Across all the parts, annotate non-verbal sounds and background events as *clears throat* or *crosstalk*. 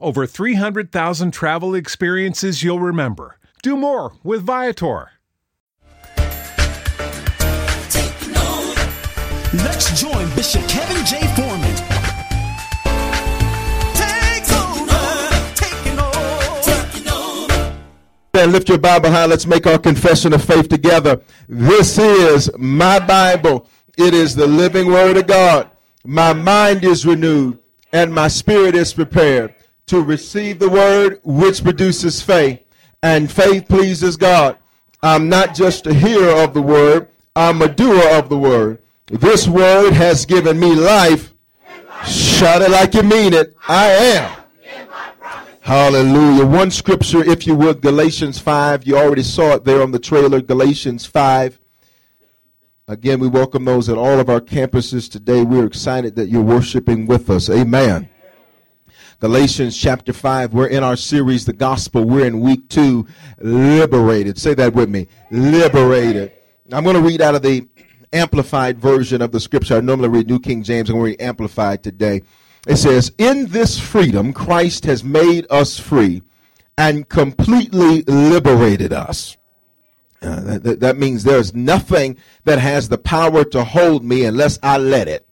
over 300,000 travel experiences you'll remember. Do more with Viator. Let's join Bishop Kevin J. Foreman. Take over, taking over. And lift your Bible high. Let's make our confession of faith together. This is my Bible. It is the living word of God. My mind is renewed and my spirit is prepared to receive the word which produces faith. And faith pleases God. I'm not just a hearer of the word, I'm a doer of the word. This word has given me life. Shout it like you mean it. I am. Hallelujah. One scripture, if you would, Galatians 5. You already saw it there on the trailer, Galatians 5. Again, we welcome those at all of our campuses today. We're excited that you're worshiping with us. Amen. Galatians chapter 5. We're in our series, The Gospel. We're in week two, Liberated. Say that with me. Liberated. I'm going to read out of the amplified version of the scripture. I normally read New King James. I'm going to read amplified today. It says, In this freedom, Christ has made us free and completely liberated us. Uh, that, that means there's nothing that has the power to hold me unless I let it.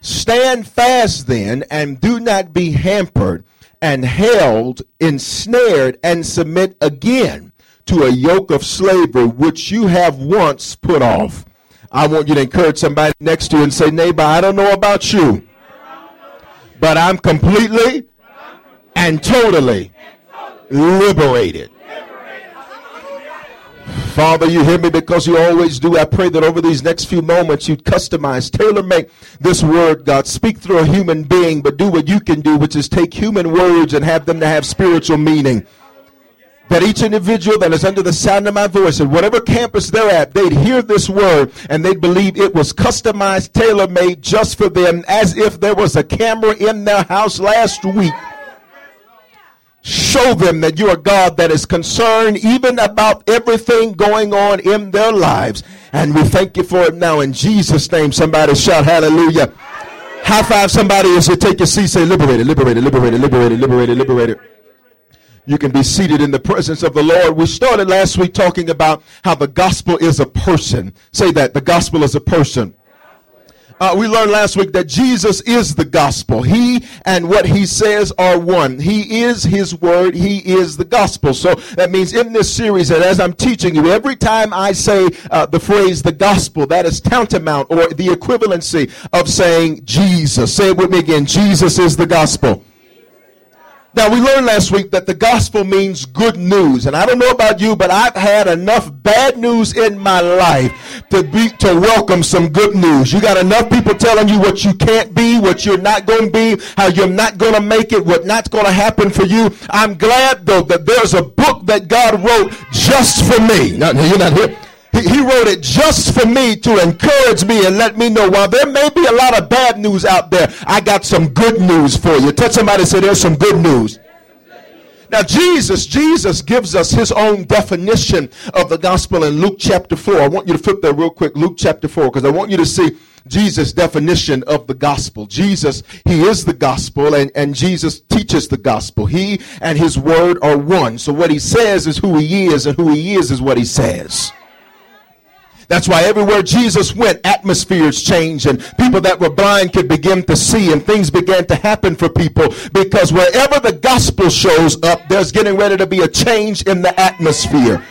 Stand fast then and do not be hampered and held, ensnared, and submit again to a yoke of slavery which you have once put off. I want you to encourage somebody next to you and say, Neighbor, I don't know about you, but I'm completely and totally liberated. Father, you hear me because you always do. I pray that over these next few moments you'd customize, tailor make this word, God. Speak through a human being, but do what you can do, which is take human words and have them to have spiritual meaning. That each individual that is under the sound of my voice, at whatever campus they're at, they'd hear this word and they'd believe it was customized, tailor made just for them, as if there was a camera in their house last week Show them that you're God that is concerned even about everything going on in their lives. And we thank you for it now in Jesus' name. Somebody shout hallelujah. High five somebody as you take your seat. Say liberated, liberated, liberated, liberated, liberated, liberated. You can be seated in the presence of the Lord. We started last week talking about how the gospel is a person. Say that. The gospel is a person. Uh, we learned last week that Jesus is the gospel. He and what he says are one. He is his word. He is the gospel. So that means in this series that as I'm teaching you, every time I say uh, the phrase the gospel, that is tantamount or the equivalency of saying Jesus. Say it with me again. Jesus is the gospel. Now, we learned last week that the gospel means good news. And I don't know about you, but I've had enough bad news in my life to be, to welcome some good news. You got enough people telling you what you can't be, what you're not going to be, how you're not going to make it, what not going to happen for you. I'm glad though that there's a book that God wrote just for me. Now, you're not here. He, he wrote it just for me to encourage me and let me know while there may be a lot of bad news out there, I got some good news for you. Tell somebody, say, there's some good news. Now, Jesus, Jesus gives us his own definition of the gospel in Luke chapter 4. I want you to flip there real quick, Luke chapter 4, because I want you to see Jesus' definition of the gospel. Jesus, he is the gospel, and, and Jesus teaches the gospel. He and his word are one. So what he says is who he is, and who he is is what he says. That's why everywhere Jesus went, atmospheres changed and people that were blind could begin to see and things began to happen for people because wherever the gospel shows up, there's getting ready to be a change in the atmosphere.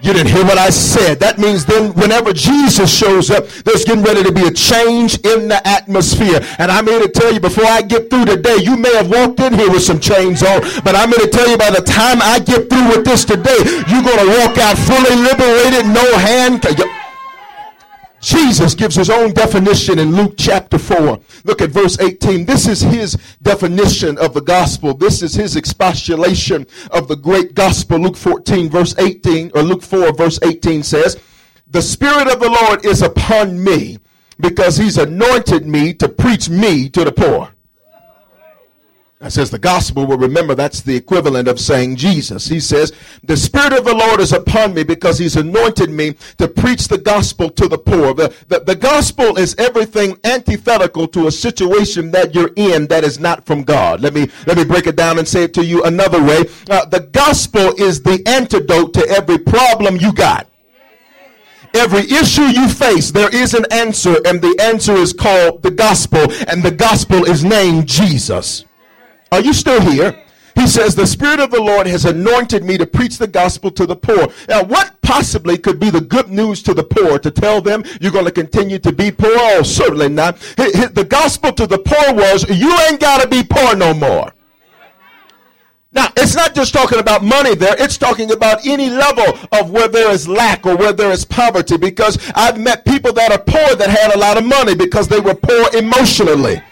You didn't hear what I said. That means then whenever Jesus shows up, there's getting ready to be a change in the atmosphere. And I'm here to tell you before I get through today, you may have walked in here with some chains on, but I'm here to tell you by the time I get through with this today, you're going to walk out fully liberated, no hand. Jesus gives his own definition in Luke chapter 4. Look at verse 18. This is his definition of the gospel. This is his expostulation of the great gospel. Luke 14 verse 18 or Luke 4 verse 18 says, "The spirit of the Lord is upon me because he's anointed me to preach me to the poor." That says the gospel will remember that's the equivalent of saying Jesus. He says, The Spirit of the Lord is upon me because He's anointed me to preach the gospel to the poor. The, the, the gospel is everything antithetical to a situation that you're in that is not from God. Let me, let me break it down and say it to you another way. Uh, the gospel is the antidote to every problem you got. Every issue you face, there is an answer, and the answer is called the gospel, and the gospel is named Jesus. Are you still here? He says, The Spirit of the Lord has anointed me to preach the gospel to the poor. Now, what possibly could be the good news to the poor to tell them you're going to continue to be poor? Oh, certainly not. The gospel to the poor was, You ain't got to be poor no more. Now, it's not just talking about money there, it's talking about any level of where there is lack or where there is poverty because I've met people that are poor that had a lot of money because they were poor emotionally.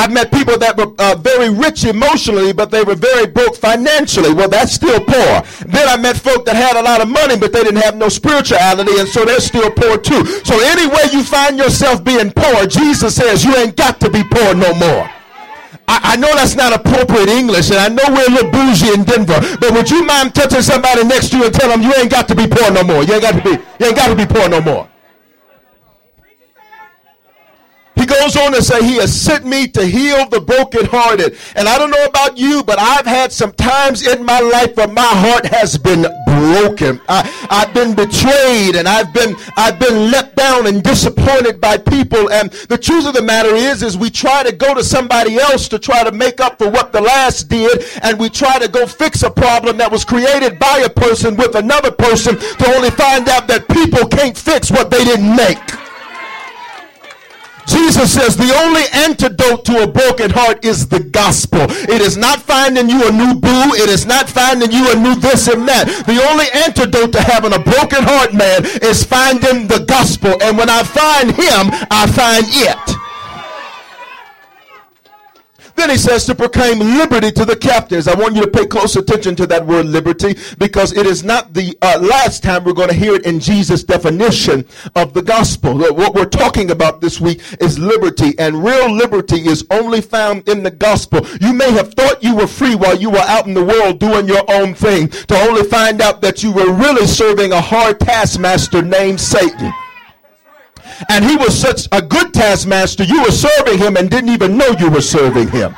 I've met people that were uh, very rich emotionally, but they were very broke financially. Well, that's still poor. Then I met folk that had a lot of money, but they didn't have no spirituality, and so they're still poor too. So anywhere you find yourself being poor, Jesus says you ain't got to be poor no more. I, know that's not appropriate English, and I know we're a little bougie in Denver, but would you mind touching somebody next to you and tell them you ain't got to be poor no more? You ain't got to be, you ain't got to be poor no more. He goes on to say, He has sent me to heal the brokenhearted. And I don't know about you, but I've had some times in my life where my heart has been broken. I, have been betrayed and I've been I've been let down and disappointed by people. And the truth of the matter is, is we try to go to somebody else to try to make up for what the last did, and we try to go fix a problem that was created by a person with another person to only find out that people can't fix what they didn't make. Jesus says the only antidote to a broken heart is the gospel. It is not finding you a new boo. It is not finding you a new this and that. The only antidote to having a broken heart, man, is finding the gospel. And when I find him, I find it. He says to proclaim liberty to the captives. I want you to pay close attention to that word liberty because it is not the uh, last time we're going to hear it in Jesus' definition of the gospel. What we're talking about this week is liberty, and real liberty is only found in the gospel. You may have thought you were free while you were out in the world doing your own thing to only find out that you were really serving a hard taskmaster named Satan and he was such a good taskmaster, you were serving him and didn't even know you were serving him.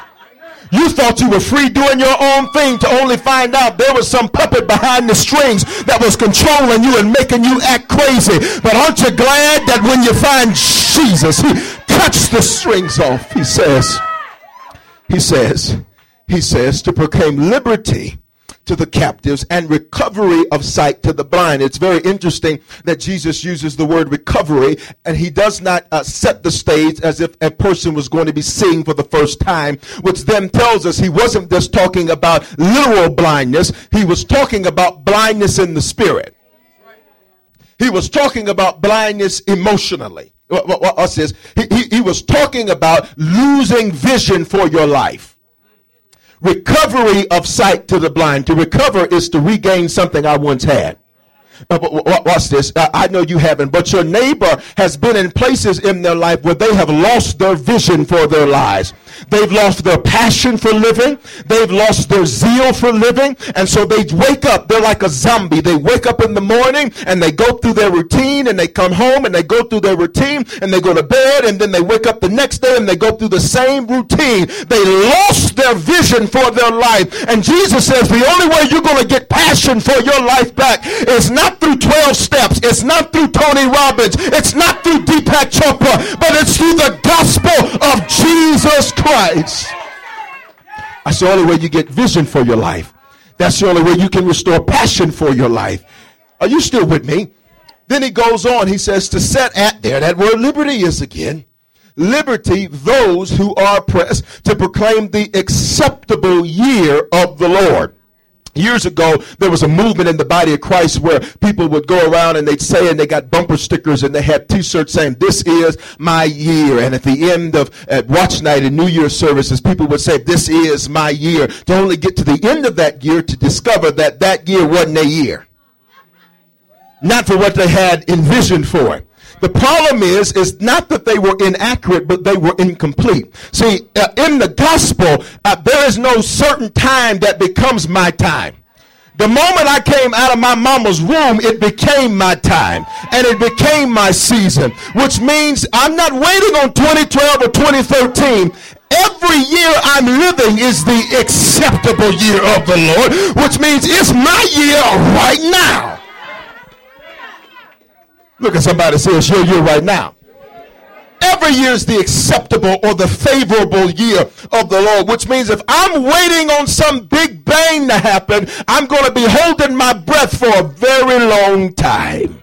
You thought you were free doing your own thing to only find out there was some puppet behind the strings that was controlling you and making you act crazy. But aren't you glad that when you find Jesus, he cuts the strings off? He says, he says, he says to proclaim liberty to the captives and recovery of sight to the blind. It's very interesting that Jesus uses the word recovery and he does not uh, set the stage as if a person was going to be seeing for the first time, which then tells us he wasn't just talking about literal blindness, he was talking about blindness in the spirit. He was talking about blindness emotionally. What, what, what says? He, he, he was talking about losing vision for your life recovery of sight to the blind. To recover is to regain something I once had. Uh, watch this. I know you haven't, but your neighbor has been in places in their life where they have lost their vision for their lives. They've lost their passion for living. They've lost their zeal for living. And so they wake up. They're like a zombie. They wake up in the morning and they go through their routine and they come home and they go through their routine and they go to bed and then they wake up the next day and they go through the same routine. They lost their vision for their life. And Jesus says the only way you're going to get passion for your life back is not through 12 steps. It's not through Tony Robbins. It's not through Deepak Chopra, but it's through the gospel of Jesus Christ. That's the only way you get vision for your life. That's the only way you can restore passion for your life. Are you still with me? Then he goes on, he says, to set at there, that word liberty is again. Liberty, those who are oppressed, to proclaim the acceptable year of the Lord. Years ago, there was a movement in the body of Christ where people would go around and they'd say, and they got bumper stickers and they had t-shirts saying, this is my year. And at the end of at watch night and New Year services, people would say, this is my year. To only get to the end of that year to discover that that year wasn't a year. Not for what they had envisioned for it. The problem is, is not that they were inaccurate, but they were incomplete. See, uh, in the gospel, uh, there is no certain time that becomes my time. The moment I came out of my mama's womb, it became my time and it became my season, which means I'm not waiting on 2012 or 2013. Every year I'm living is the acceptable year of the Lord, which means it's my year right now. Look at somebody say it's your year right now. Every year is the acceptable or the favorable year of the Lord, which means if I'm waiting on some big bang to happen, I'm going to be holding my breath for a very long time.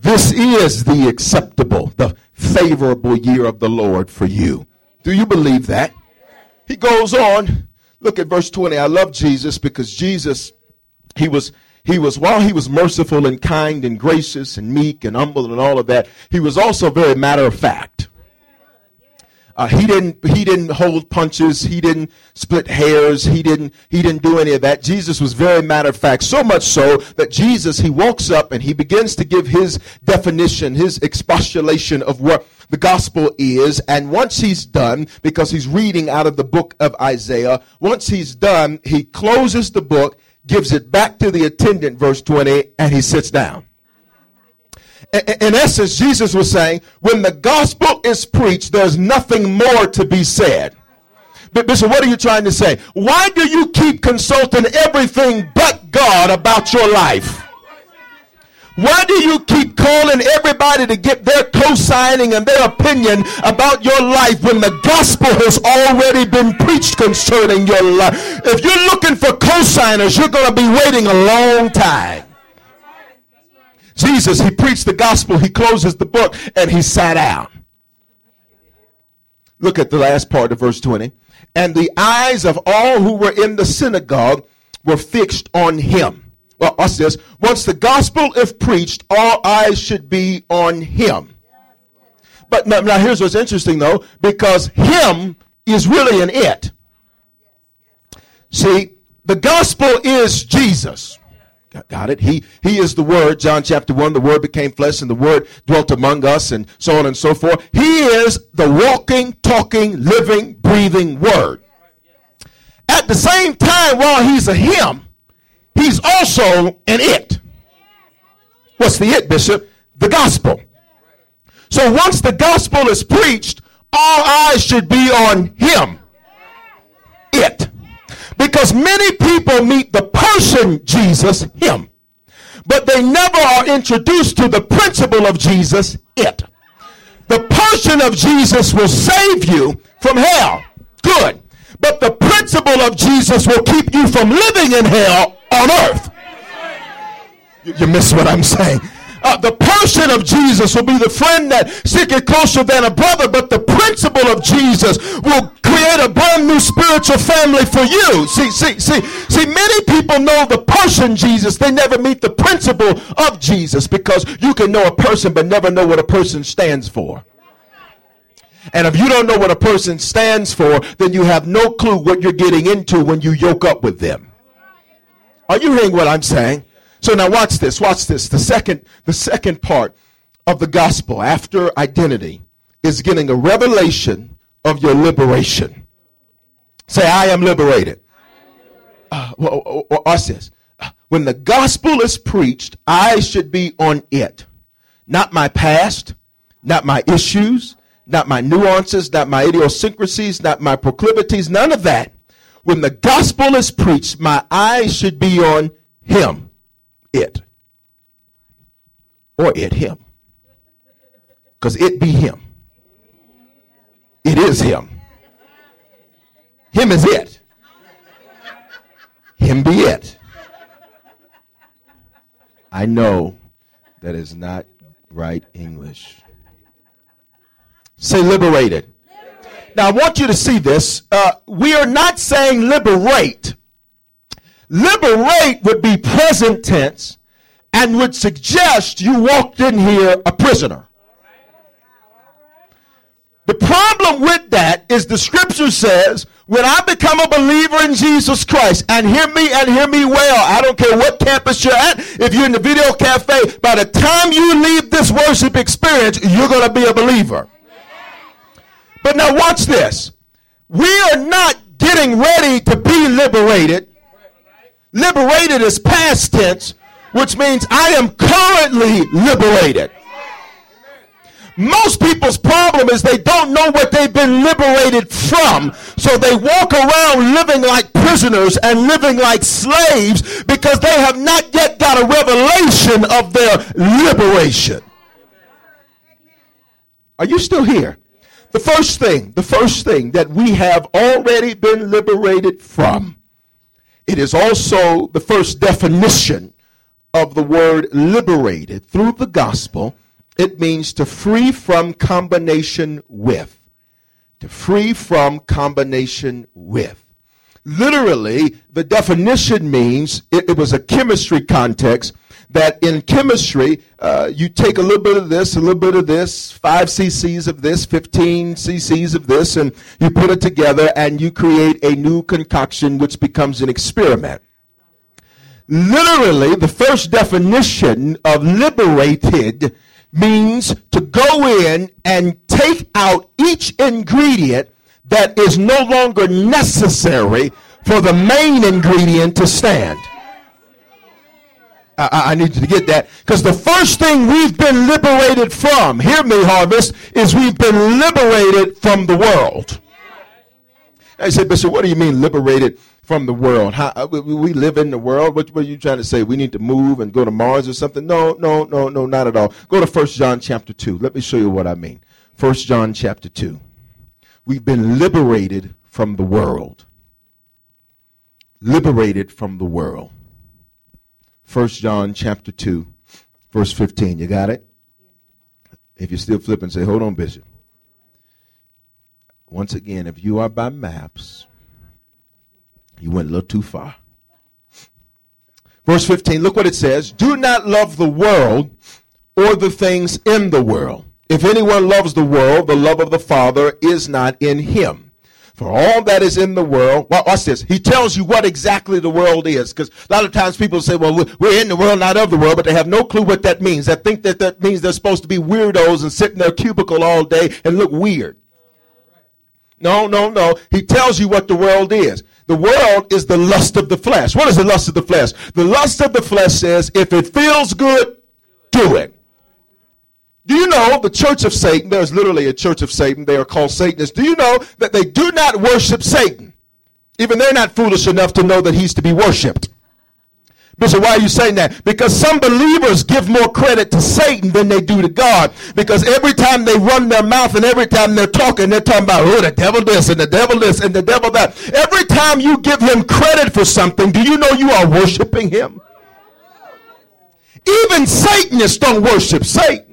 This is the acceptable, the favorable year of the Lord for you. Do you believe that? He goes on. Look at verse 20. I love Jesus because Jesus, he was he was, while he was merciful and kind and gracious and meek and humble and all of that, he was also very matter of fact. Uh, he didn't he didn't hold punches. He didn't split hairs. He didn't he didn't do any of that. Jesus was very matter of fact so much so that jesus he walks up and he begins to give his definition his expostulation of what the gospel is. And once he's done because he's reading out of the book of isaiah once he's done he closes the book gives it back to the attendant, verse 20, and he sits down. In essence, Jesus was saying, when the gospel is preached, there's nothing more to be said. But Bishop, what are you trying to say? Why do you keep consulting everything but God about your life? Why do you keep calling everybody to get their co-signing and their opinion about your life when the gospel has already been preached concerning your life? If you're looking for co-signers, you're going to be waiting a long time. Jesus, he preached the gospel, he closes the book, and he sat down. Look at the last part of verse 20. And the eyes of all who were in the synagogue were fixed on him. Well, watch this. Once the gospel is preached, all eyes should be on him. But now, now here's what's interesting though, because him is really an it. See, the gospel is Jesus. Got it? He, he is the Word. John chapter 1, the Word became flesh and the Word dwelt among us and so on and so forth. He is the walking, talking, living, breathing Word. At the same time, while he's a him, he's also an it. What's the it, Bishop? The gospel. So once the gospel is preached, all eyes should be on him. It. Because many people meet the person Jesus, him. But they never are introduced to the principle of Jesus, it. The person of Jesus will save you from hell. Good. But the principle of Jesus will keep you from living in hell on earth. You, you miss what I'm saying. Uh, the person of Jesus will be the friend that sticketh closer than a brother, but the principle of Jesus will create a brand new spiritual family for you. See, see, see, see, many people know the person Jesus, they never meet the principle of Jesus because you can know a person but never know what a person stands for. And if you don't know what a person stands for, then you have no clue what you're getting into when you yoke up with them. Are you hearing what I'm saying? So now watch this, watch this. The second, the second part of the gospel after identity is getting a revelation of your liberation. Say, I am liberated. Uh, well, watch this. When the gospel is preached, I should be on it. Not my past, not my issues, not my nuances, not my idiosyncrasies, not my proclivities, none of that. When the gospel is preached, my eyes should be on him, it, or it, him. Because it be him. It is him. Him is it. Him be it. I know that is not right English. Say liberated. Now, I want you to see this. Uh, we are not saying liberate. Liberate would be present tense and would suggest you walked in here a prisoner. The problem with that is the scripture says, when I become a believer in Jesus Christ, and hear me and hear me well, I don't care what campus you're at, if you're in the video cafe, by the time you leave this worship experience, you're going to be a believer. But now watch this. We are not getting ready to be liberated. Liberated is past tense, which means I am currently liberated. Most people's problem is they don't know what they've been liberated from. So they walk around living like prisoners and living like slaves because they have not yet got a revelation of their liberation. Are you still here? The first thing, the first thing that we have already been liberated from, it is also the first definition of the word liberated through the gospel it means to free from combination with. To free from combination with. Literally, the definition means it, it was a chemistry context that in chemistry, uh, you take a little bit of this, a little bit of this, 5 cc's of this, 15 cc's of this, and you put it together and you create a new concoction which becomes an experiment. Literally, the first definition of liberated means to go in and take out each ingredient that is no longer necessary for the main ingredient to stand. I, I need you to get that because the first thing we've been liberated from, hear me, harvest, is we've been liberated from the world. I said, Bishop, what do you mean liberated from the world. How, uh, we live in the world. What, what, are you trying to say? We need to move and go to Mars or something? No, no, no, no, not at all. Go to First John chapter 2. Let me show you what I mean. First John chapter 2. We've been liberated from the world. Liberated from the world. First John chapter 2, verse 15. You got it? If you're still flipping, say, hold on, Bishop. Once again, if you are by maps, you went a little too far. Verse 15, look what it says. Do not love the world or the things in the world. If anyone loves the world, the love of the Father is not in him. For all that is in the world, well, watch this. He tells you what exactly the world is. Because a lot of times people say, well, we're in the world, not of the world, but they have no clue what that means. They think that that means they're supposed to be weirdos and sit in their cubicle all day and look weird. No, no, no. He tells you what the world is. The world is the lust of the flesh. What is the lust of the flesh? The lust of the flesh says, if it feels good, do it. Do you know the church of Satan? There's literally a church of Satan. They are called Satanists. Do you know that they do not worship Satan? Even they're not foolish enough to know that he's to be worshiped. Bishop, why are you saying that? Because some believers give more credit to Satan than they do to God. Because every time they run their mouth and every time they're talking, they're talking about, oh, the devil this and the devil this and the devil that. Every time you give him credit for something, do you know you are worshiping him? Even Satanists don't worship Satan.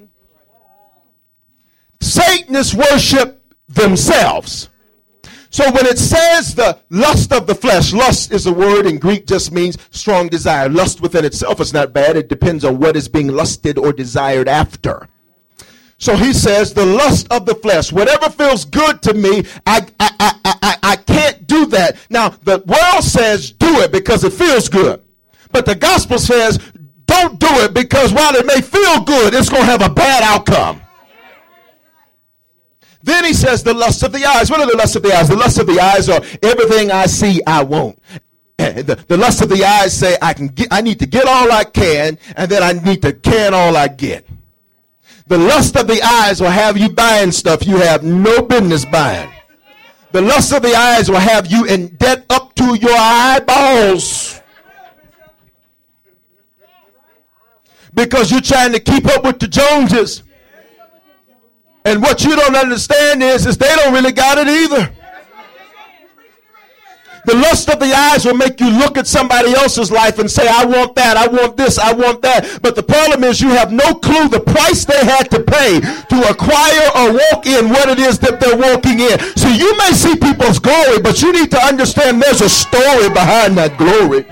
Satanists worship themselves. So when it says the lust of the flesh, lust is a word in Greek just means strong desire. Lust within itself is not bad. It depends on what is being lusted or desired after. So he says the lust of the flesh, whatever feels good to me, I, I, I, I, I can't do that. Now the world says do it because it feels good. But the gospel says don't do it because while it may feel good, it's going to have a bad outcome. Then he says the lust of the eyes. What are the lust of the eyes? The lust of the eyes are everything I see, I won't. *clears throat* The, the lust of the eyes say I can get, I need to get all I can, and then I need to can all I get. The lust of the eyes will have you buying stuff you have no business buying. The lust of the eyes will have you in debt up to your eyeballs. Because you're trying to keep up with the Joneses. And what you don't understand is, is they don't really got it either. The lust of the eyes will make you look at somebody else's life and say, I want that, I want this, I want that. But the problem is you have no clue the price they had to pay to acquire or walk in what it is that they're walking in. So you may see people's glory, but you need to understand there's a story behind that glory.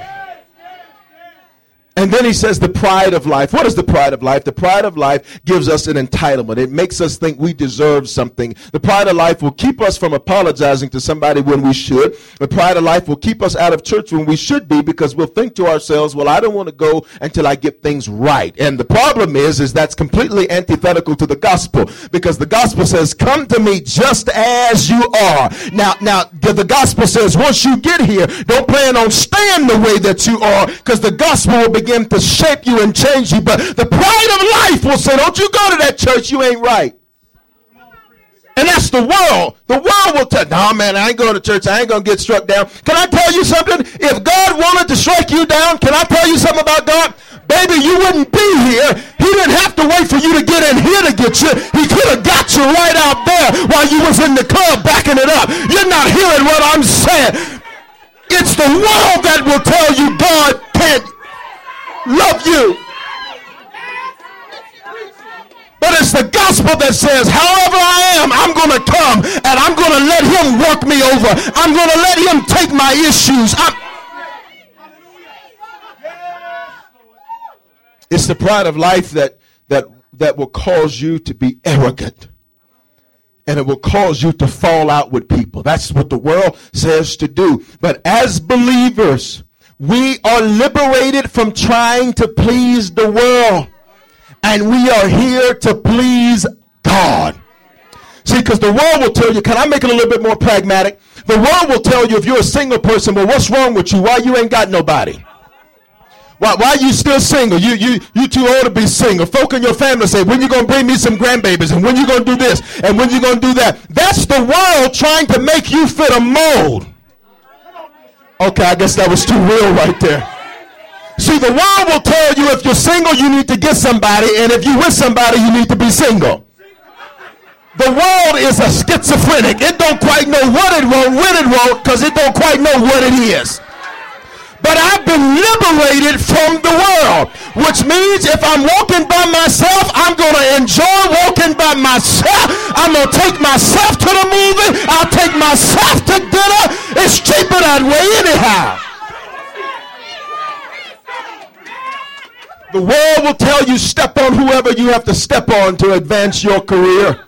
And then he says the pride of life. What is the pride of life? The pride of life gives us an entitlement. It makes us think we deserve something. The pride of life will keep us from apologizing to somebody when we should. The pride of life will keep us out of church when we should be because we'll think to ourselves, well, I don't want to go until I get things right. And the problem is, is that's completely antithetical to the gospel because the gospel says, come to me just as you are. Now, now, the gospel says once you get here, don't plan on staying the way that you are because the gospel will begin begin to shape you and change you. But the pride of life will say, Don't you go to that church, you ain't right. And that's the world. The world will tell, no man, I ain't going to church. I ain't going to get struck down. Can I tell you something? If God wanted to strike you down, can I tell you something about God? Baby, you wouldn't be here. He didn't have to wait for you to get in here to get you. He could have got you right out there while you was in the club backing it up. You're not hearing what I'm saying. It's the world that will tell you God can't love you. But it's the gospel that says, however I am, I'm going to come and I'm going to let him work me over. I'm going to let him take my issues. I'm... It's the pride of life that, that, that will cause you to be arrogant. And it will cause you to fall out with people. That's what the world says to do. But as believers, we are liberated from trying to please the world. And we are here to please God. See, because the world will tell you, can I make it a little bit more pragmatic? The world will tell you if you're a single person, well, what's wrong with you? Why you ain't got nobody? Why, why you still single? You, you, you too old to be single. Folk in your family say, when you going to bring me some grandbabies? And when you going to do this? And when you going to do that? That's the world trying to make you fit a mold. Okay, I guess that was too real right there. See, the world will tell you if you're single, you need to get somebody, and if you're with somebody, you need to be single. The world is a schizophrenic. It don't quite know what it wants, when it wants, because it don't quite know what it is. But I've been liberated from the world, which means if I'm walking by myself, I'm going to enjoy walking by myself. I'm going to take myself to the movie. I'll take myself to dinner. It's cheaper that way anyhow. The world will tell you step on whoever you have to step on to advance your career.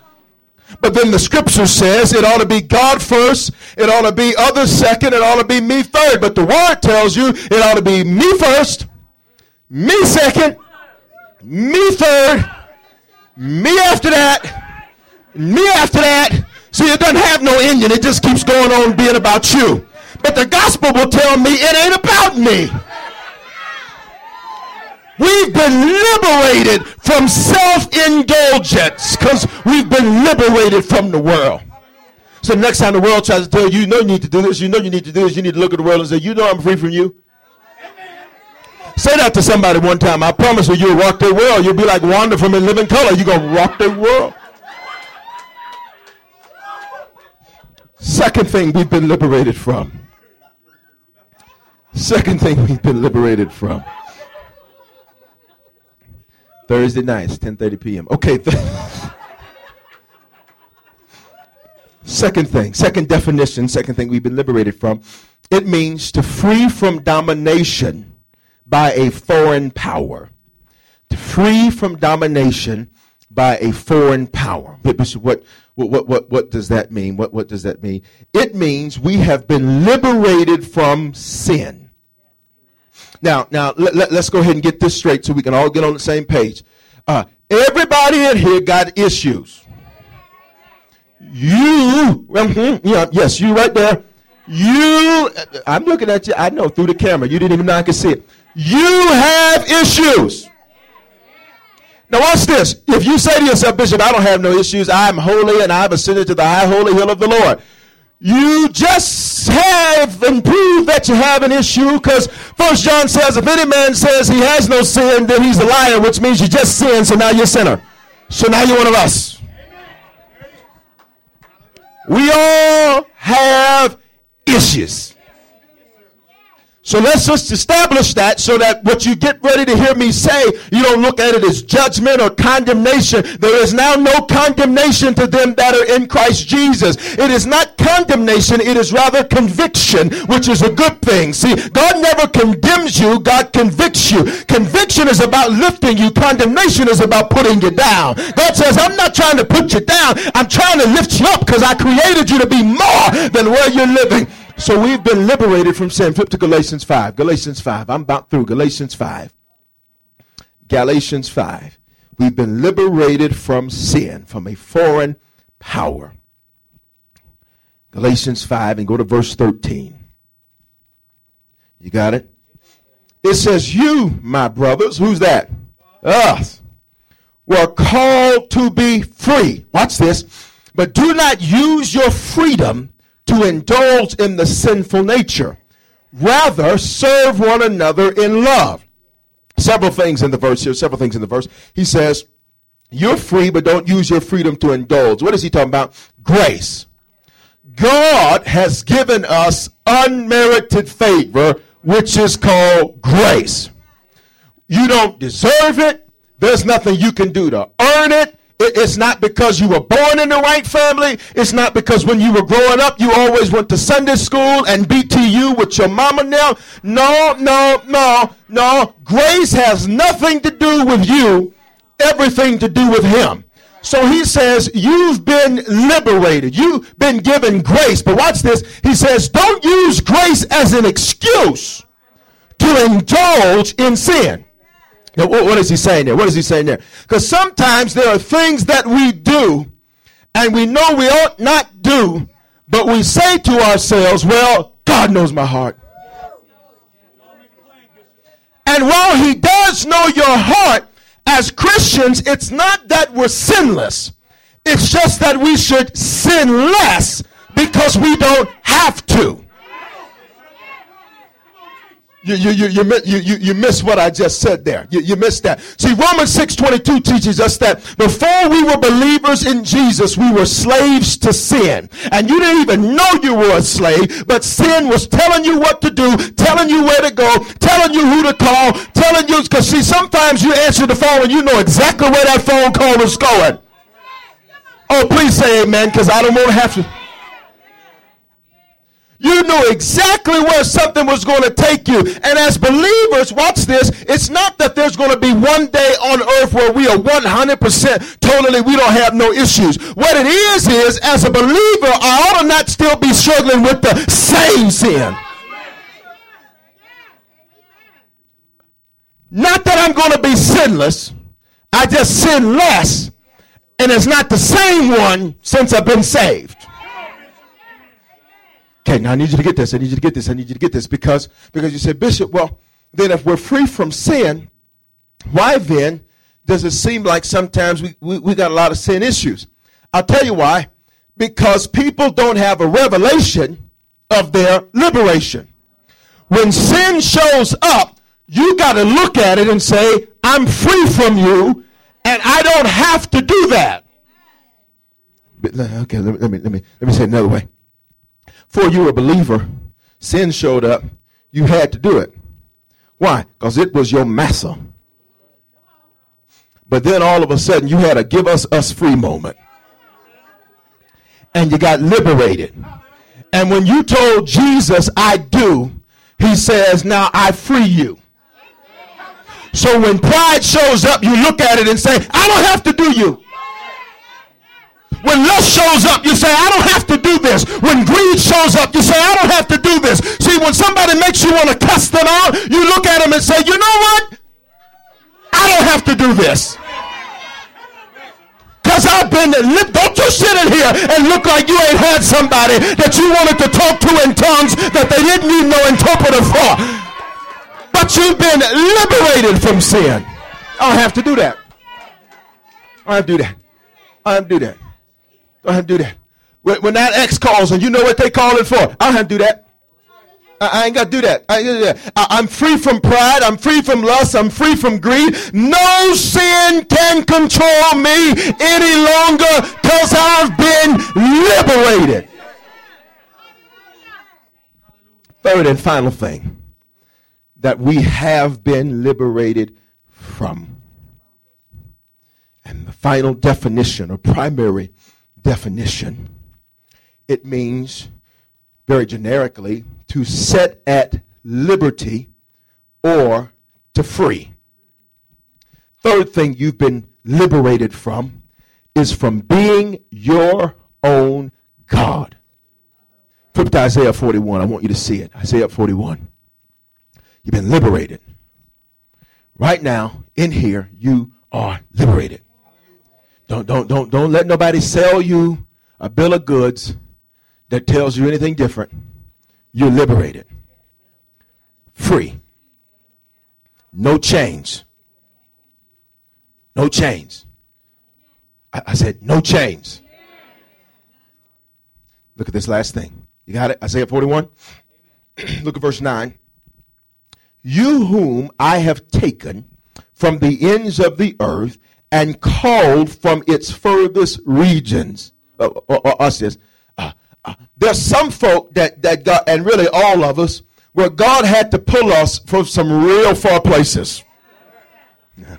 But then the scripture says it ought to be God first, it ought to be others second, it ought to be me third. But the word tells you it ought to be me first, me second, me third, me after that, me after that. See, it doesn't have no engine, it just keeps going on being about you. But the gospel will tell me it ain't about me. We've been liberated from self-indulgence because we've been liberated from the world. So next time the world tries to tell you, you know you need to do this, you know you need to do this, you need to look at the world and say, you know I'm free from you. Say that to somebody one time. I promise you, you'll rock their world. You'll be like Wanda from In Living Color. You're going to rock the world. Second thing we've been liberated from. Second thing we've been liberated from. Thursday nights, 10:30 p.m. Okay. Th- *laughs* second thing, second definition, second thing we've been liberated from. It means to free from domination by a foreign power. To free from domination by a foreign power. What, what, what, what does that mean? What, what does that mean? It means we have been liberated from sin. Now, now let, let, us go ahead and get this straight so we can all get on the same page. Uh, everybody in here got issues. You, mm-hmm, yeah, yes, you right there. You, I'm looking at you. I know through the camera. You didn't even know I could see it. You have issues. Now watch this. If you say to yourself, Bishop, I don't have no issues. I am holy and I have ascended to the high holy hill of the Lord. You just have and prove that you have an issue because First John says, if any man says he has no sin, then he's a liar, which means you just sin, so now you're a sinner. So now you're one of us. We all have issues. So let's just establish that so that what you get ready to hear me say, you don't look at it as judgment or condemnation. There is now no condemnation to them that are in Christ Jesus. It is not condemnation, it is rather conviction, which is a good thing. See, God never condemns you, God convicts you. Conviction is about lifting you, condemnation is about putting you down. God says, I'm not trying to put you down, I'm trying to lift you up because I created you to be more than where you're living. So we've been liberated from sin. Flip to Galatians 5. Galatians 5. I'm about through. Galatians 5. Galatians 5. We've been liberated from sin, from a foreign power. Galatians 5 and go to verse 13. You got it? It says, You, my brothers, who's that? Us, were called to be free. Watch this. But do not use your freedom to indulge in the sinful nature. Rather, serve one another in love. Several things in the verse here, several things in the verse. He says, You're free, but don't use your freedom to indulge. What is he talking about? Grace. God has given us unmerited favor, which is called grace. You don't deserve it. There's nothing you can do to earn it. It's not because you were born in the right family. It's not because when you were growing up, you always went to Sunday school and BTU with your mama now. No, no, no, no. Grace has nothing to do with you, everything to do with Him. So he says, You've been liberated. You've been given grace. But watch this. He says, Don't use grace as an excuse to indulge in sin. Now, what is he saying there? What is he saying there? Because sometimes there are things that we do and we know we ought not do, but we say to ourselves, well, God knows my heart. And while he does know your heart, as Christians, it's not that we're sinless. It's just that we should sin less because we don't have to. You, you, you, you, you, you miss what I just said there. You, you missed that. See, Romans 6.22 teaches us that before we were believers in Jesus, we were slaves to sin. And you didn't even know you were a slave, but sin was telling you what to do, telling you where to go, telling you who to call, telling you, because see, sometimes you answer the phone and you know exactly where that phone call is going. Oh, please say amen, because I don't want to have to. You knew exactly where something was going to take you. And as believers, watch this. It's not that there's going to be one day on earth where we are 100% totally, we don't have no issues. What it is, is as a believer, I ought to not still be struggling with the same sin. Not that I'm going to be sinless. I just sin less. And it's not the same one since I've been saved. Okay, now I need you to get this. I need you to get this. I need you to get this because because you said, Bishop, well, then if we're free from sin, why then does it seem like sometimes we, we, we got a lot of sin issues? I'll tell you why. Because people don't have a revelation of their liberation. When sin shows up, you got to look at it and say, I'm free from you, and I don't have to do that. Okay, let me, let me, let me, let me say it another way. Before you were a believer, sin showed up. You had to do it. Why? Because it was your massa. But then all of a sudden, you had a give us us free moment. And you got liberated. And when you told Jesus, I do, he says, now I free you. So when pride shows up, you look at it and say, I don't have to do you. When lust shows up, you say, I don't have to do this. When greed shows up, you say, I don't have to do this. See, when somebody makes you want to cuss them out, you look at them and say, you know what? I don't have to do this. Because I've been, don't you sit in here and look like you ain't had somebody that you wanted to talk to in tongues that they didn't need no interpreter for. But you've been liberated from sin. I don't have to do that. I don't do that. I don't do that. I don't have to do that. When, when that ex calls and you know what they call it for, I don't have to do that. I, ain't got to do that. I, do that. I, am free from pride. I'm free from lust. I'm free from greed. No sin can control me any longer because I've been liberated. Third and final thing that we have been liberated from. And the final definition or primary definition, it means very generically to set at liberty or to free. Third thing you've been liberated from is from being your own God. Flip to Isaiah 41. I want you to see it. Isaiah 41. You've been liberated. Right now, in here, you are liberated. Don't, don't, don't, don't let nobody sell you a bill of goods that tells you anything different you're liberated. Free. No chains. No chains. I, I, said, no chains. Look at this last thing. You got it? Isaiah 41. *clears throat* Look at verse 9. You whom I have taken from the ends of the earth and called from its furthest regions. Uh, or, or us is there's some folk that, that got, and really all of us, where God had to pull us from some real far places. No,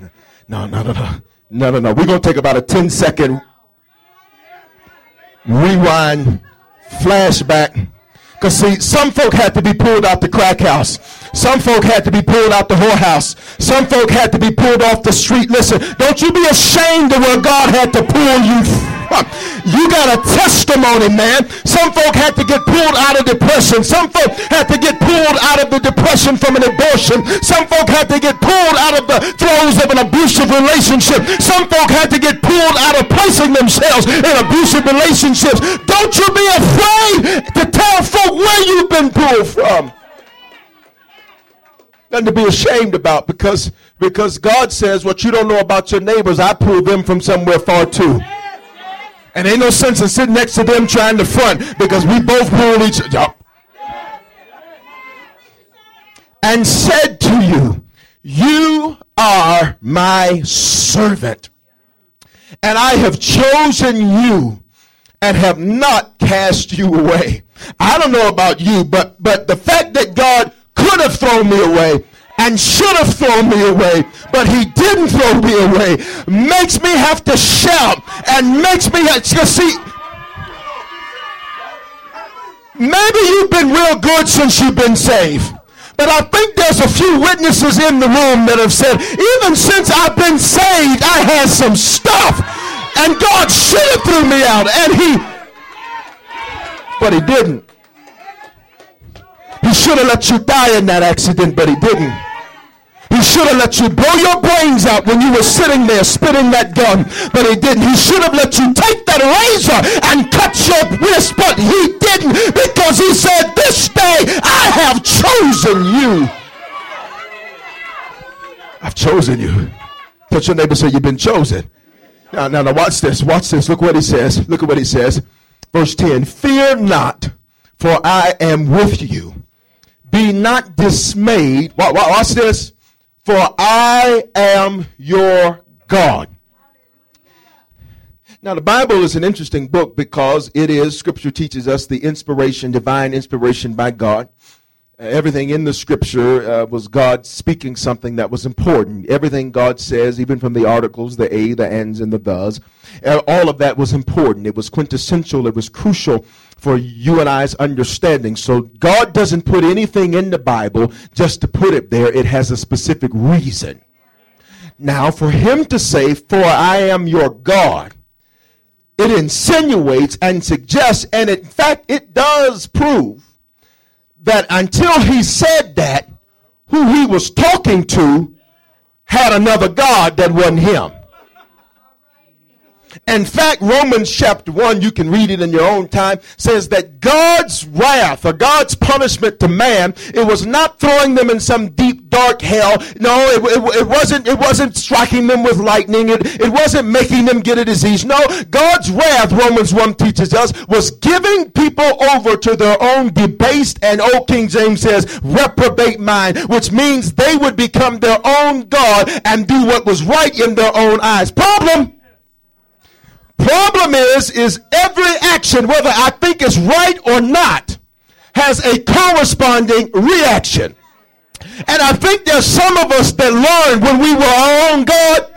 no, no, no, no, no, no. no. We're going to take about a 10 second rewind, flashback. Because, see, some folk had to be pulled out the crack house. Some folk had to be pulled out the whorehouse. Some folk had to be pulled off the street. Listen, don't you be ashamed of where God had to pull you you got a testimony, man. Some folk had to get pulled out of depression. Some folk had to get pulled out of the depression from an abortion. Some folk had to get pulled out of the throes of an abusive relationship. Some folk had to get pulled out of placing themselves in abusive relationships. Don't you be afraid to tell folk where you've been pulled from. Nothing to be ashamed about because because God says what you don't know about your neighbors, I pulled them from somewhere far too. And ain't no sense in sitting next to them trying to front because we both pulled each other. And said to you, You are my servant, and I have chosen you and have not cast you away. I don't know about you, but but the fact that God could have thrown me away and should have thrown me away, but he didn't throw me away, makes me have to shout and makes me have to see. Maybe you've been real good since you've been saved. But I think there's a few witnesses in the room that have said, even since I've been saved, I had some stuff. And God should have threw me out. And he, but he didn't. He should have let you die in that accident, but he didn't. He should have let you blow your brains out when you were sitting there spitting that gun, but he didn't. He should have let you take that razor and cut your wrist, but he didn't because he said, This day I have chosen you. I've chosen you. Touch your neighbor say, You've been chosen. Now, now, now, watch this. Watch this. Look what he says. Look at what he says. Verse 10 Fear not, for I am with you. Be not dismayed. Watch this for I am your God. Now, the Bible is an interesting book because it is, Scripture teaches us the inspiration, divine inspiration by God. Uh, everything in the Scripture uh, was God speaking something that was important. Everything God says, even from the articles, the a, the ands, and the thes, uh, all of that was important. It was quintessential. It was crucial for you and I's understanding. So God doesn't put anything in the Bible just to put it there. It has a specific reason. Now, for him to say, for I am your God, it insinuates and suggests, and in fact, it does prove that until he said that, who he was talking to had another God that wasn't him. In fact, Romans chapter 1, you can read it in your own time, says that God's wrath or God's punishment to man, it was not throwing them in some deep dark hell. No, it, it, it wasn't, it wasn't striking them with lightning. It, it wasn't making them get a disease. No, God's wrath, Romans 1 teaches us, was giving people over to their own debased and old King James says reprobate mind, which means they would become their own God and do what was right in their own eyes. Problem. Problem is, is every action, whether I think it's right or not, has a corresponding reaction. And I think there's some of us that learned when we were own God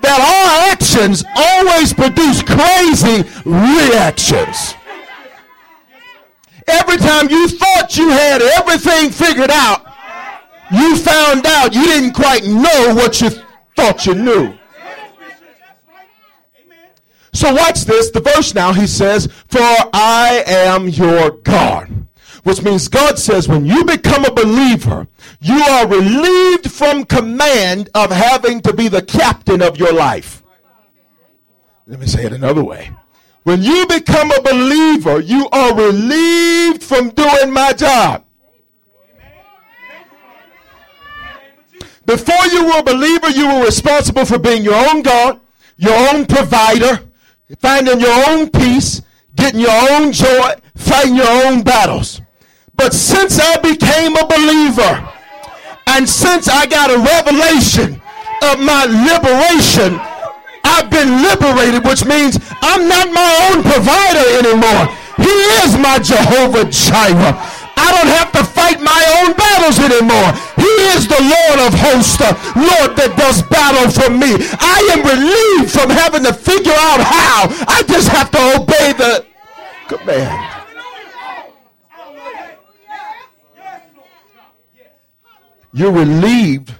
that our actions always produce crazy reactions. Every time you thought you had everything figured out, you found out you didn't quite know what you thought you knew. So watch this. The verse now, he says, For I am your God. Which means God says when you become a believer, you are relieved from command of having to be the captain of your life. Let me say it another way. When you become a believer, you are relieved from doing my job. Before you were a believer, you were responsible for being your own God, your own provider, finding your own peace, getting your own joy, fighting your own battles. But since I became a believer, and since I got a revelation of my liberation, I've been liberated, which means I'm not my own provider anymore. He is my Jehovah Jireh. I don't have to fight my own battles anymore. He is the Lord of hosts, the Lord that does battle for me. I am relieved from having to figure out how. I just have to obey the command. You're relieved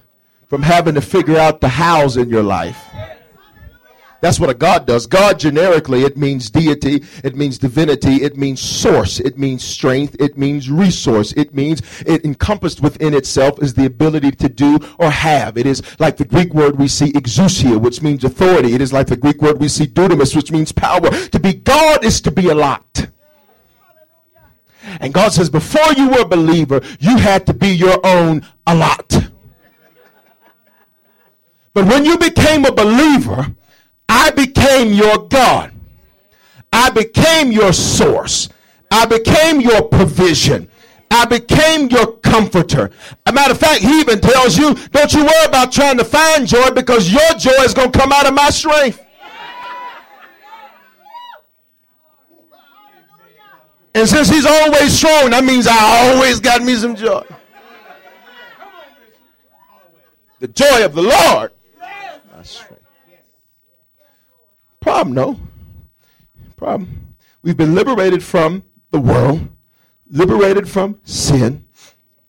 from having to figure out the hows in your life. That's what a God does. God generically, it means deity, it means divinity, it means source, it means strength, it means resource, it means it encompassed within itself is the ability to do or have. It is like the Greek word we see exousia, which means authority. It is like the Greek word we see dunamis, which means power. To be God is to be a lot. And God says, before you were a believer, you had to be your own a lot. But when you became a believer, I became your God. I became your source. I became your provision. I became your comforter. A matter of fact, he even tells you, don't you worry about trying to find joy because your joy is going to come out of my strength. And since he's always strong, that means I always got me some joy. The joy of the Lord. Problem, no. Problem. We've been liberated from the world, liberated from sin,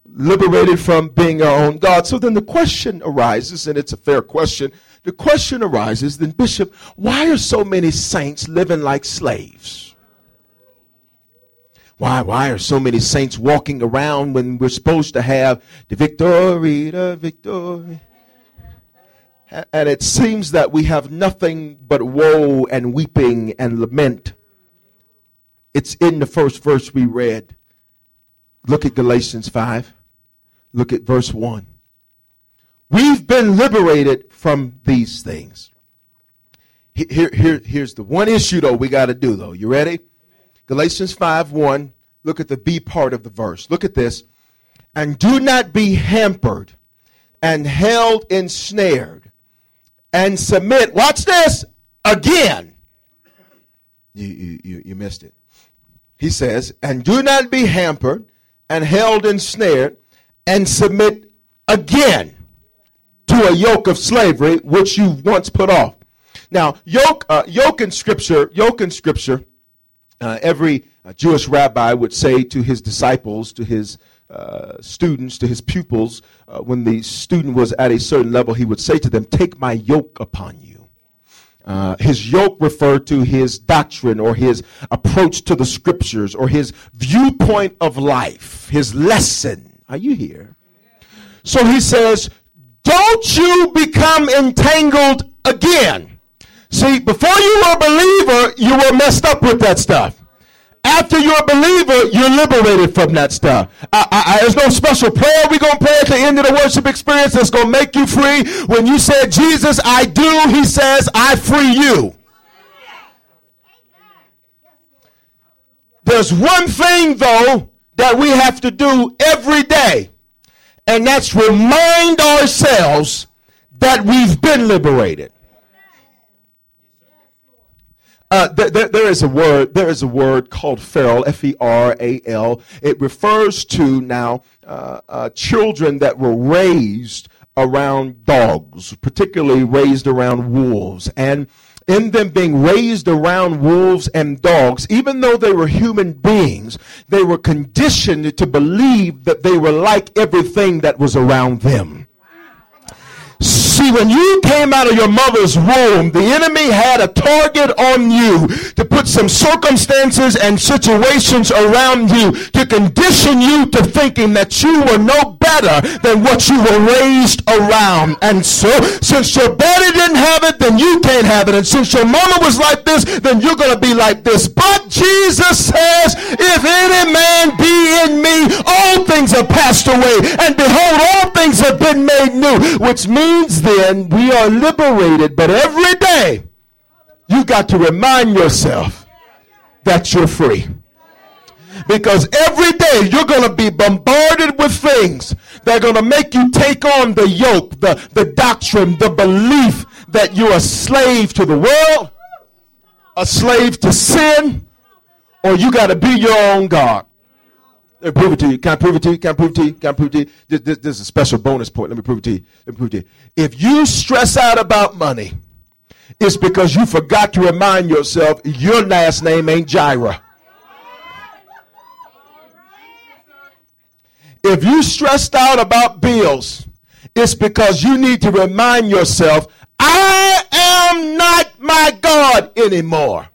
liberated from being our own God. So then the question arises, and it's a fair question. The question arises, then, Bishop, why are so many saints living like slaves? Why, why are so many saints walking around when we're supposed to have the victory, the victory? And it seems that we have nothing but woe and weeping and lament. It's in the first verse we read. Look at Galatians 5. Look at verse 1. We've been liberated from these things. Here, here, here's the one issue, though, we got to do, though. You ready? Galatians 5 1. Look at the B part of the verse. Look at this. And do not be hampered and held ensnared and submit. Watch this again. You, you, you, you missed it. He says, and do not be hampered and held ensnared and submit again to a yoke of slavery which you once put off. Now, yoke, uh, yoke in scripture, yoke in scripture, uh, every uh, Jewish rabbi would say to his disciples, to his uh, students, to his pupils, uh, when the student was at a certain level, he would say to them, Take my yoke upon you. Uh, his yoke referred to his doctrine or his approach to the scriptures or his viewpoint of life, his lesson. Are you here? So he says, Don't you become entangled again. See, before you were a believer, you were messed up with that stuff. After you're a believer, you're liberated from that stuff. I, I, I, there's no special prayer we're going to pray at the end of the worship experience that's going to make you free. When you said, Jesus, I do, he says, I free you. There's one thing, though, that we have to do every day, and that's remind ourselves that we've been liberated. Uh, th- th- there is a word. There is a word called feral. F e r a l. It refers to now uh, uh, children that were raised around dogs, particularly raised around wolves, and in them being raised around wolves and dogs, even though they were human beings, they were conditioned to believe that they were like everything that was around them. See, when you came out of your mother's womb, the enemy had a target on you to put some circumstances and situations around you to condition you to thinking that you were no better than what you were raised around. And so, since your daddy didn't have it, then you can't have it. And since your mama was like this, then you're going to be like this. But Jesus says, if any man be in me, all things have passed away. And behold, all things have been made new, which means then we are liberated. But every day, you got to remind yourself that you're free. Because every day you're going to be bombarded with things that are going to make you take on the yoke, the, the doctrine, the belief that you're a slave to the world, a slave to sin, or you got to be your own God. Let me prove it to you. Can I prove it to you? Can I prove it to you? Can I prove it to you? This, this, this is a special bonus point. Let me prove it to you. Let me prove it to you. If you stress out about money, it's because you forgot to remind yourself your last name ain't Jireh. If you stressed out about bills, it's because you need to remind yourself, I am not my God anymore.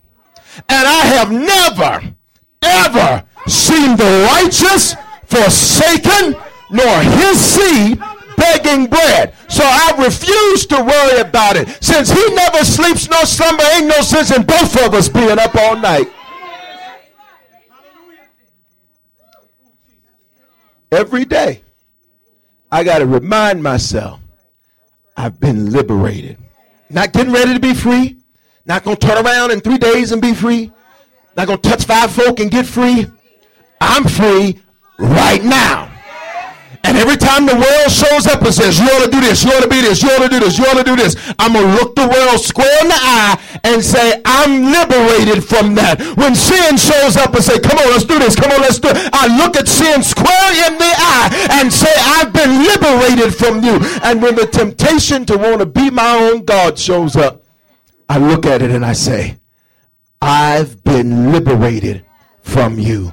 And I have never, ever seen the righteous forsaken, nor his seed begging bread. So I refuse to worry about it. Since he never sleeps nor slumber, ain't no sense in both of us being up all night. Every day, I got to remind myself I've been liberated. Not getting ready to be free. Not going to turn around in three days and be free. Not going to touch five folk and get free. I'm free right now. And every time the world shows up and says, you ought to do this, you ought to be this, you ought to do this, you ought to do this, I'm going to look the world square in the eye and say, I'm liberated from that. When sin shows up and say, come on, let's do this, come on, let's do it, I look at sin square in the eye and say, I've been liberated from you. And when the temptation to want to be my own God shows up, I look at it and I say, I've been liberated from you.